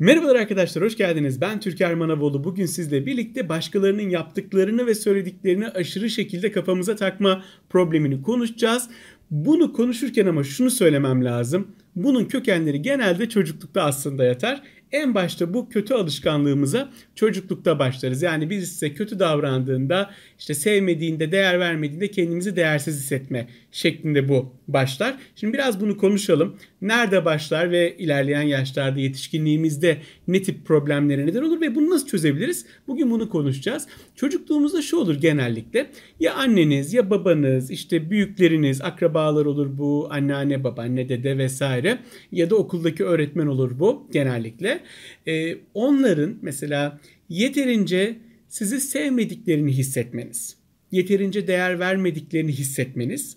Merhabalar arkadaşlar, hoş geldiniz. Ben Türker Manavoğlu. Bugün sizle birlikte başkalarının yaptıklarını ve söylediklerini aşırı şekilde kafamıza takma problemini konuşacağız. Bunu konuşurken ama şunu söylemem lazım. Bunun kökenleri genelde çocuklukta aslında yatar en başta bu kötü alışkanlığımıza çocuklukta başlarız. Yani biz size kötü davrandığında, işte sevmediğinde, değer vermediğinde kendimizi değersiz hissetme şeklinde bu başlar. Şimdi biraz bunu konuşalım. Nerede başlar ve ilerleyen yaşlarda, yetişkinliğimizde ne tip problemlere neden olur ve bunu nasıl çözebiliriz? Bugün bunu konuşacağız. Çocukluğumuzda şu olur genellikle. Ya anneniz ya babanız, işte büyükleriniz, akrabalar olur bu, anneanne, babaanne, dede vesaire ya da okuldaki öğretmen olur bu genellikle. Ee, onların mesela yeterince sizi sevmediklerini hissetmeniz, yeterince değer vermediklerini hissetmeniz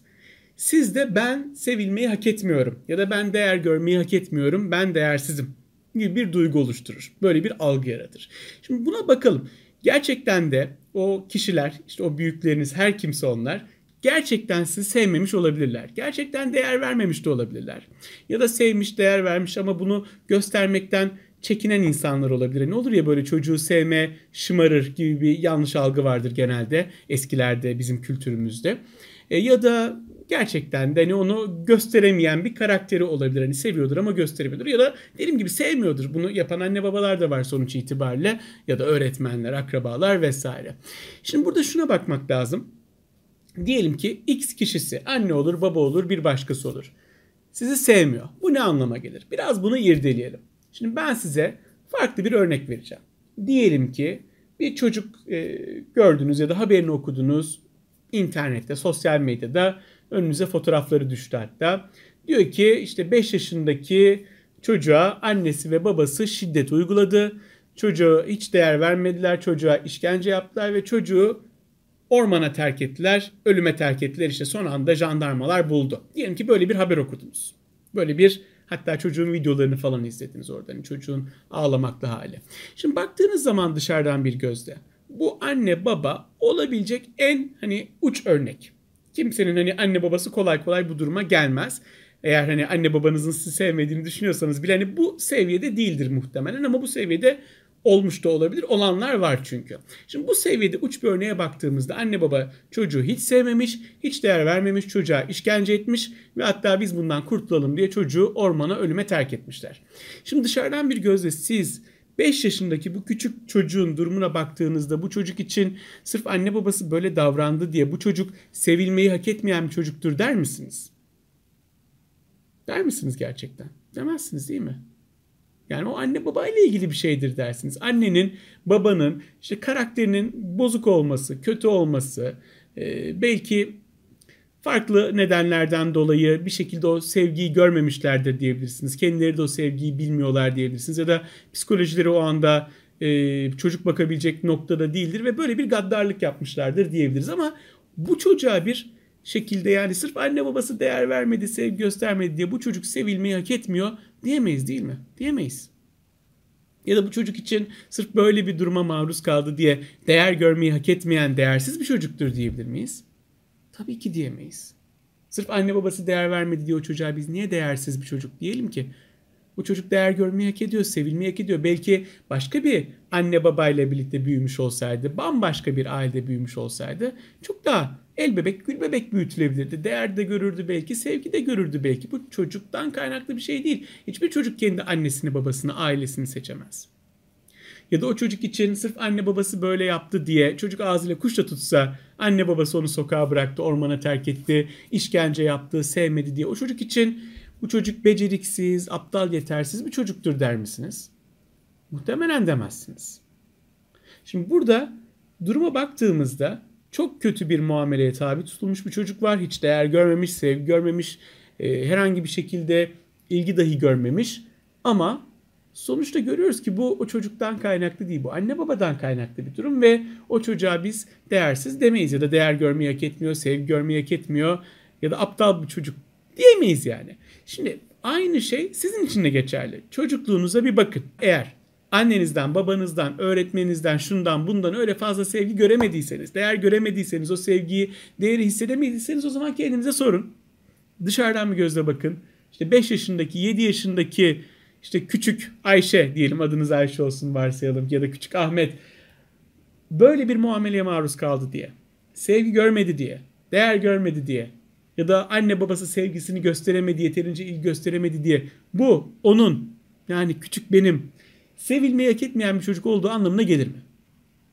siz de ben sevilmeyi hak etmiyorum ya da ben değer görmeyi hak etmiyorum, ben değersizim gibi bir duygu oluşturur. Böyle bir algı yaratır. Şimdi buna bakalım. Gerçekten de o kişiler, işte o büyükleriniz her kimse onlar gerçekten sizi sevmemiş olabilirler. Gerçekten değer vermemiş de olabilirler. Ya da sevmiş, değer vermiş ama bunu göstermekten çekinen insanlar olabilir. Ne olur ya böyle çocuğu sevme, şımarır gibi bir yanlış algı vardır genelde eskilerde bizim kültürümüzde. E, ya da gerçekten de hani onu gösteremeyen bir karakteri olabilir. Hani seviyordur ama gösteremiyordur. Ya da dediğim gibi sevmiyordur. Bunu yapan anne babalar da var sonuç itibariyle. Ya da öğretmenler, akrabalar vesaire. Şimdi burada şuna bakmak lazım. Diyelim ki X kişisi anne olur, baba olur, bir başkası olur. Sizi sevmiyor. Bu ne anlama gelir? Biraz bunu irdeleyelim. Şimdi ben size farklı bir örnek vereceğim. Diyelim ki bir çocuk e, gördünüz ya da haberini okudunuz internette, sosyal medyada önünüze fotoğrafları düştü hatta. Diyor ki işte 5 yaşındaki çocuğa annesi ve babası şiddet uyguladı. Çocuğa hiç değer vermediler, çocuğa işkence yaptılar ve çocuğu ormana terk ettiler, ölüme terk ettiler. İşte son anda jandarmalar buldu. Diyelim ki böyle bir haber okudunuz. Böyle bir Hatta çocuğun videolarını falan izlediniz orada. Hani çocuğun ağlamaklı hali. Şimdi baktığınız zaman dışarıdan bir gözle bu anne baba olabilecek en hani uç örnek. Kimsenin hani anne babası kolay kolay bu duruma gelmez. Eğer hani anne babanızın sizi sevmediğini düşünüyorsanız bile hani bu seviyede değildir muhtemelen ama bu seviyede olmuş da olabilir. Olanlar var çünkü. Şimdi bu seviyede uç bir örneğe baktığımızda anne baba çocuğu hiç sevmemiş, hiç değer vermemiş, çocuğa işkence etmiş ve hatta biz bundan kurtulalım diye çocuğu ormana ölüme terk etmişler. Şimdi dışarıdan bir gözle siz 5 yaşındaki bu küçük çocuğun durumuna baktığınızda bu çocuk için sırf anne babası böyle davrandı diye bu çocuk sevilmeyi hak etmeyen bir çocuktur der misiniz? Der misiniz gerçekten? Demezsiniz değil mi? Yani o anne baba ile ilgili bir şeydir dersiniz. Annenin, babanın işte karakterinin bozuk olması, kötü olması, e, belki farklı nedenlerden dolayı bir şekilde o sevgiyi görmemişlerdir diyebilirsiniz. Kendileri de o sevgiyi bilmiyorlar diyebilirsiniz. Ya da psikolojileri o anda e, çocuk bakabilecek noktada değildir ve böyle bir gaddarlık yapmışlardır diyebiliriz. Ama bu çocuğa bir şekilde yani sırf anne babası değer vermedi, sevgi göstermedi diye bu çocuk sevilmeyi hak etmiyor diyemeyiz değil mi? Diyemeyiz. Ya da bu çocuk için sırf böyle bir duruma maruz kaldı diye değer görmeyi hak etmeyen değersiz bir çocuktur diyebilir miyiz? Tabii ki diyemeyiz. Sırf anne babası değer vermedi diye o çocuğa biz niye değersiz bir çocuk diyelim ki? Bu çocuk değer görmeyi hak ediyor, sevilmeyi hak ediyor. Belki başka bir anne babayla birlikte büyümüş olsaydı, bambaşka bir ailede büyümüş olsaydı çok daha el bebek, gül bebek büyütülebilirdi. Değer de görürdü belki, sevgi de görürdü belki. Bu çocuktan kaynaklı bir şey değil. Hiçbir çocuk kendi annesini, babasını, ailesini seçemez. Ya da o çocuk için sırf anne babası böyle yaptı diye çocuk ağzıyla kuşla tutsa anne babası onu sokağa bıraktı, ormana terk etti, işkence yaptı, sevmedi diye o çocuk için bu çocuk beceriksiz, aptal, yetersiz bir çocuktur der misiniz? Muhtemelen demezsiniz. Şimdi burada duruma baktığımızda çok kötü bir muameleye tabi tutulmuş bir çocuk var. Hiç değer görmemiş, sevgi görmemiş, e, herhangi bir şekilde ilgi dahi görmemiş. Ama sonuçta görüyoruz ki bu o çocuktan kaynaklı değil. Bu anne babadan kaynaklı bir durum ve o çocuğa biz değersiz demeyiz ya da değer görmeyi hak etmiyor, sevgi görmeyi hak etmiyor ya da aptal bir çocuk diyemeyiz yani. Şimdi aynı şey sizin için de geçerli. Çocukluğunuza bir bakın. Eğer annenizden, babanızdan, öğretmeninizden, şundan bundan öyle fazla sevgi göremediyseniz, değer göremediyseniz, o sevgiyi, değeri hissedemediyseniz o zaman kendinize sorun. Dışarıdan bir gözle bakın. İşte 5 yaşındaki, 7 yaşındaki işte küçük Ayşe diyelim adınız Ayşe olsun varsayalım ya da küçük Ahmet böyle bir muameleye maruz kaldı diye. Sevgi görmedi diye. Değer görmedi diye. Ya da anne babası sevgisini gösteremedi, yeterince ilgi gösteremedi diye. Bu onun yani küçük benim sevilmeyi hak etmeyen bir çocuk olduğu anlamına gelir mi?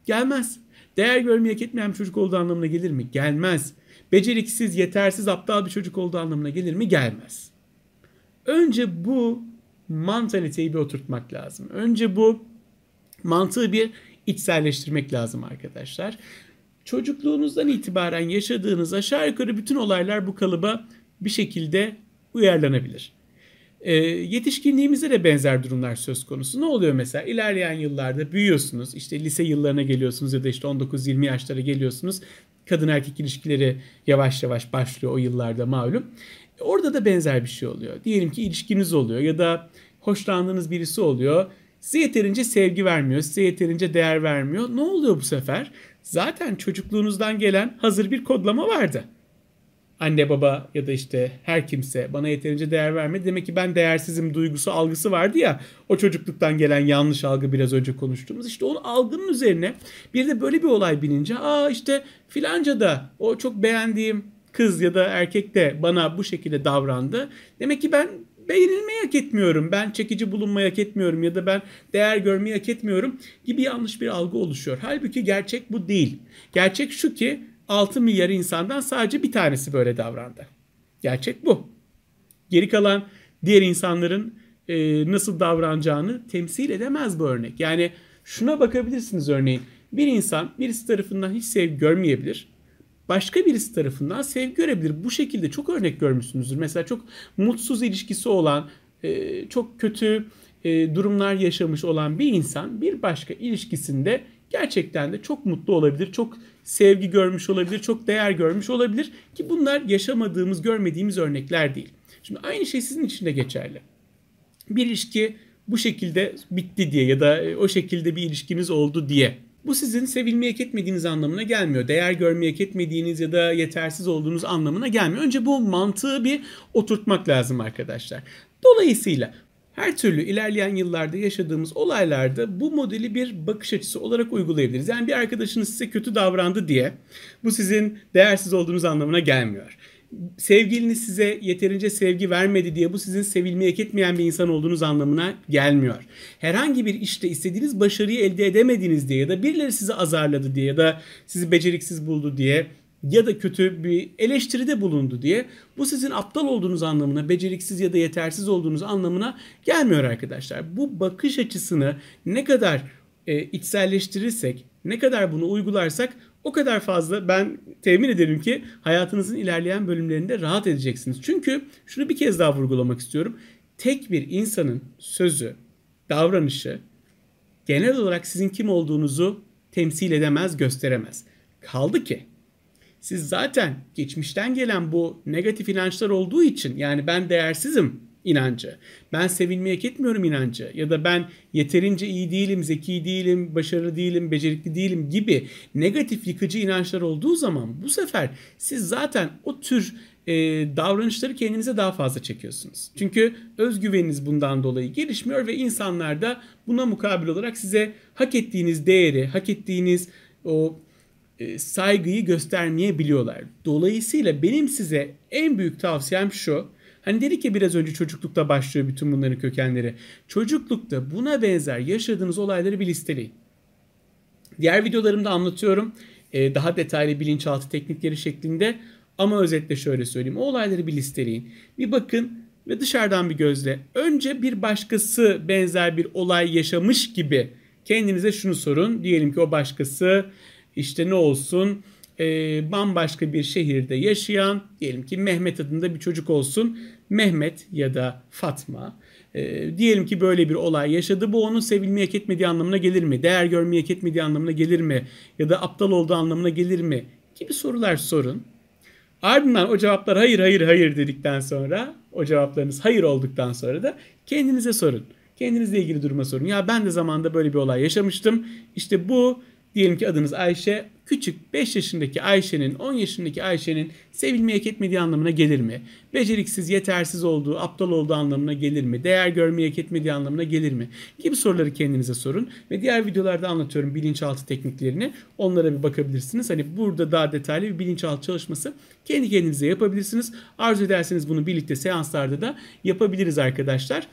Gelmez. Değer görmeyi hak etmeyen bir çocuk olduğu anlamına gelir mi? Gelmez. Beceriksiz, yetersiz, aptal bir çocuk olduğu anlamına gelir mi? Gelmez. Önce bu mantaliteyi bir oturtmak lazım. Önce bu mantığı bir içselleştirmek lazım arkadaşlar. Çocukluğunuzdan itibaren yaşadığınız aşağı yukarı bütün olaylar bu kalıba bir şekilde uyarlanabilir. E, yetişkinliğimizde de benzer durumlar söz konusu. Ne oluyor mesela? İlerleyen yıllarda büyüyorsunuz. İşte lise yıllarına geliyorsunuz ya da işte 19-20 yaşlara geliyorsunuz. Kadın erkek ilişkileri yavaş yavaş başlıyor o yıllarda malum. Orada da benzer bir şey oluyor. Diyelim ki ilişkiniz oluyor ya da hoşlandığınız birisi oluyor. Size yeterince sevgi vermiyor, size yeterince değer vermiyor. Ne oluyor bu sefer? Zaten çocukluğunuzdan gelen hazır bir kodlama vardı. Anne baba ya da işte her kimse bana yeterince değer vermedi. Demek ki ben değersizim duygusu algısı vardı ya. O çocukluktan gelen yanlış algı biraz önce konuştuğumuz. İşte o algının üzerine bir de böyle bir olay binince aa işte filanca da o çok beğendiğim kız ya da erkek de bana bu şekilde davrandı. Demek ki ben beğenilmeyi hak etmiyorum. Ben çekici bulunmayı hak etmiyorum ya da ben değer görmeyi hak etmiyorum gibi yanlış bir algı oluşuyor. Halbuki gerçek bu değil. Gerçek şu ki 6 milyar insandan sadece bir tanesi böyle davrandı. Gerçek bu. Geri kalan diğer insanların e, nasıl davranacağını temsil edemez bu örnek. Yani şuna bakabilirsiniz örneğin. Bir insan birisi tarafından hiç sevgi görmeyebilir başka birisi tarafından sevgi görebilir. Bu şekilde çok örnek görmüşsünüzdür. Mesela çok mutsuz ilişkisi olan, e, çok kötü e, durumlar yaşamış olan bir insan bir başka ilişkisinde gerçekten de çok mutlu olabilir, çok sevgi görmüş olabilir, çok değer görmüş olabilir ki bunlar yaşamadığımız, görmediğimiz örnekler değil. Şimdi aynı şey sizin için de geçerli. Bir ilişki bu şekilde bitti diye ya da e, o şekilde bir ilişkiniz oldu diye bu sizin sevilmeye hak anlamına gelmiyor. Değer görmeye hak ya da yetersiz olduğunuz anlamına gelmiyor. Önce bu mantığı bir oturtmak lazım arkadaşlar. Dolayısıyla her türlü ilerleyen yıllarda yaşadığımız olaylarda bu modeli bir bakış açısı olarak uygulayabiliriz. Yani bir arkadaşınız size kötü davrandı diye bu sizin değersiz olduğunuz anlamına gelmiyor sevgiliniz size yeterince sevgi vermedi diye bu sizin sevilmeyi hak etmeyen bir insan olduğunuz anlamına gelmiyor. Herhangi bir işte istediğiniz başarıyı elde edemediniz diye ya da birileri sizi azarladı diye ya da sizi beceriksiz buldu diye ya da kötü bir eleştiride bulundu diye bu sizin aptal olduğunuz anlamına, beceriksiz ya da yetersiz olduğunuz anlamına gelmiyor arkadaşlar. Bu bakış açısını ne kadar e, içselleştirirsek, ne kadar bunu uygularsak o kadar fazla ben temin ederim ki hayatınızın ilerleyen bölümlerinde rahat edeceksiniz. Çünkü şunu bir kez daha vurgulamak istiyorum. Tek bir insanın sözü, davranışı genel olarak sizin kim olduğunuzu temsil edemez, gösteremez. Kaldı ki siz zaten geçmişten gelen bu negatif inançlar olduğu için yani ben değersizim inancı. Ben sevilmeyi hak etmiyorum inancı ya da ben yeterince iyi değilim, zeki değilim, başarılı değilim, becerikli değilim gibi negatif yıkıcı inançlar olduğu zaman bu sefer siz zaten o tür e, davranışları kendinize daha fazla çekiyorsunuz. Çünkü özgüveniniz bundan dolayı gelişmiyor ve insanlar da buna mukabil olarak size hak ettiğiniz değeri, hak ettiğiniz o saygıyı göstermeyebiliyorlar. Dolayısıyla benim size en büyük tavsiyem şu Hani dedik ya biraz önce çocuklukta başlıyor bütün bunların kökenleri. Çocuklukta buna benzer yaşadığınız olayları bir listeleyin. Diğer videolarımda anlatıyorum. Ee, daha detaylı bilinçaltı teknikleri şeklinde. Ama özetle şöyle söyleyeyim. O olayları bir listeleyin. Bir bakın ve dışarıdan bir gözle. Önce bir başkası benzer bir olay yaşamış gibi kendinize şunu sorun. Diyelim ki o başkası işte ne olsun e, bambaşka bir şehirde yaşayan diyelim ki Mehmet adında bir çocuk olsun. Mehmet ya da Fatma e, diyelim ki böyle bir olay yaşadı. Bu onun sevilmeye hak anlamına gelir mi? Değer görmeye hak anlamına gelir mi? Ya da aptal olduğu anlamına gelir mi? Gibi sorular sorun. Ardından o cevaplar hayır hayır hayır dedikten sonra o cevaplarınız hayır olduktan sonra da kendinize sorun. Kendinizle ilgili duruma sorun. Ya ben de zamanda böyle bir olay yaşamıştım. İşte bu Diyelim ki adınız Ayşe. Küçük 5 yaşındaki Ayşe'nin 10 yaşındaki Ayşe'nin sevilmeyi hak etmediği anlamına gelir mi? Beceriksiz, yetersiz olduğu, aptal olduğu anlamına gelir mi? Değer görmeyi hak etmediği anlamına gelir mi? Gibi soruları kendinize sorun. Ve diğer videolarda anlatıyorum bilinçaltı tekniklerini. Onlara bir bakabilirsiniz. Hani burada daha detaylı bir bilinçaltı çalışması kendi kendinize yapabilirsiniz. Arzu ederseniz bunu birlikte seanslarda da yapabiliriz arkadaşlar.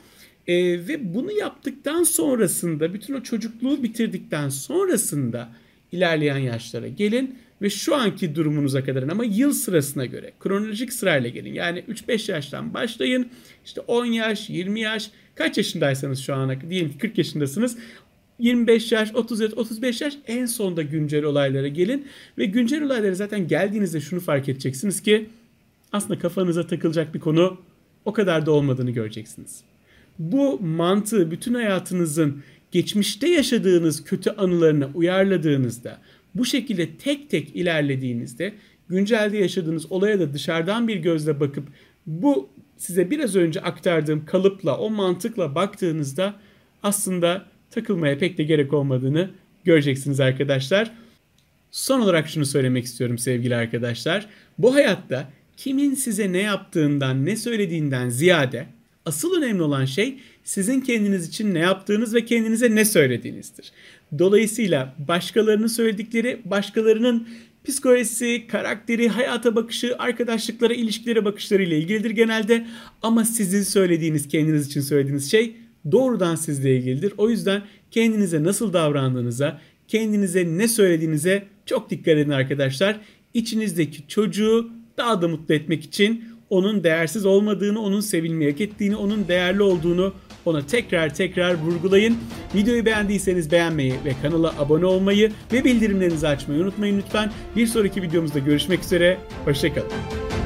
Ee, ve bunu yaptıktan sonrasında bütün o çocukluğu bitirdikten sonrasında ilerleyen yaşlara gelin ve şu anki durumunuza kadar ama yıl sırasına göre kronolojik sırayla gelin. Yani 3-5 yaştan başlayın. İşte 10 yaş, 20 yaş, kaç yaşındaysanız şu ana diyelim ki 40 yaşındasınız. 25 yaş, 30 yaş, 35 yaş en sonda güncel olaylara gelin. Ve güncel olaylara zaten geldiğinizde şunu fark edeceksiniz ki aslında kafanıza takılacak bir konu o kadar da olmadığını göreceksiniz. Bu mantığı bütün hayatınızın geçmişte yaşadığınız kötü anılarına uyarladığınızda, bu şekilde tek tek ilerlediğinizde güncelde yaşadığınız olaya da dışarıdan bir gözle bakıp bu size biraz önce aktardığım kalıpla, o mantıkla baktığınızda aslında takılmaya pek de gerek olmadığını göreceksiniz arkadaşlar. Son olarak şunu söylemek istiyorum sevgili arkadaşlar. Bu hayatta kimin size ne yaptığından, ne söylediğinden ziyade asıl önemli olan şey sizin kendiniz için ne yaptığınız ve kendinize ne söylediğinizdir. Dolayısıyla başkalarının söyledikleri başkalarının psikolojisi, karakteri, hayata bakışı, arkadaşlıklara, ilişkilere bakışları ile ilgilidir genelde. Ama sizin söylediğiniz, kendiniz için söylediğiniz şey doğrudan sizle ilgilidir. O yüzden kendinize nasıl davrandığınıza, kendinize ne söylediğinize çok dikkat edin arkadaşlar. İçinizdeki çocuğu daha da mutlu etmek için onun değersiz olmadığını, onun sevilmeyi hak ettiğini, onun değerli olduğunu ona tekrar tekrar vurgulayın. Videoyu beğendiyseniz beğenmeyi ve kanala abone olmayı ve bildirimlerinizi açmayı unutmayın lütfen. Bir sonraki videomuzda görüşmek üzere. Hoşçakalın.